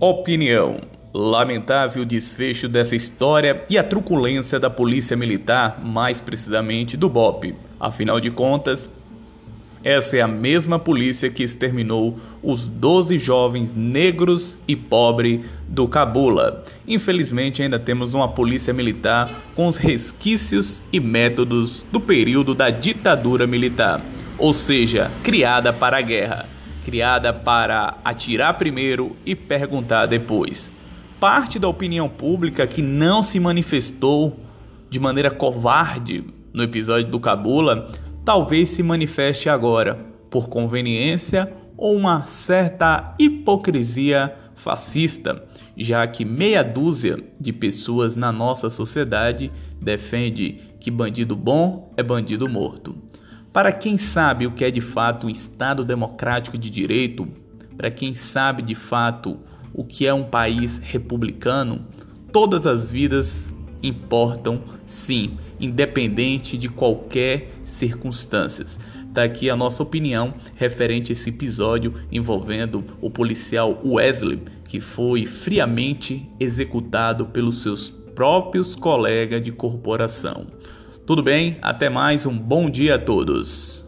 Opinião: Lamentável desfecho dessa história e a truculência da Polícia Militar, mais precisamente do BOP. Afinal de contas, essa é a mesma polícia que exterminou os 12 jovens negros e pobres do Cabula. Infelizmente, ainda temos uma polícia militar com os resquícios e métodos do período da ditadura militar, ou seja, criada para a guerra, criada para atirar primeiro e perguntar depois. Parte da opinião pública que não se manifestou de maneira covarde no episódio do Cabula talvez se manifeste agora, por conveniência ou uma certa hipocrisia fascista, já que meia dúzia de pessoas na nossa sociedade defende que bandido bom é bandido morto. Para quem sabe o que é de fato um Estado democrático de direito, para quem sabe de fato o que é um país republicano, todas as vidas importam sim, independente de qualquer circunstâncias. Está aqui a nossa opinião referente a esse episódio envolvendo o policial Wesley, que foi friamente executado pelos seus próprios colegas de corporação. Tudo bem? Até mais, um bom dia a todos.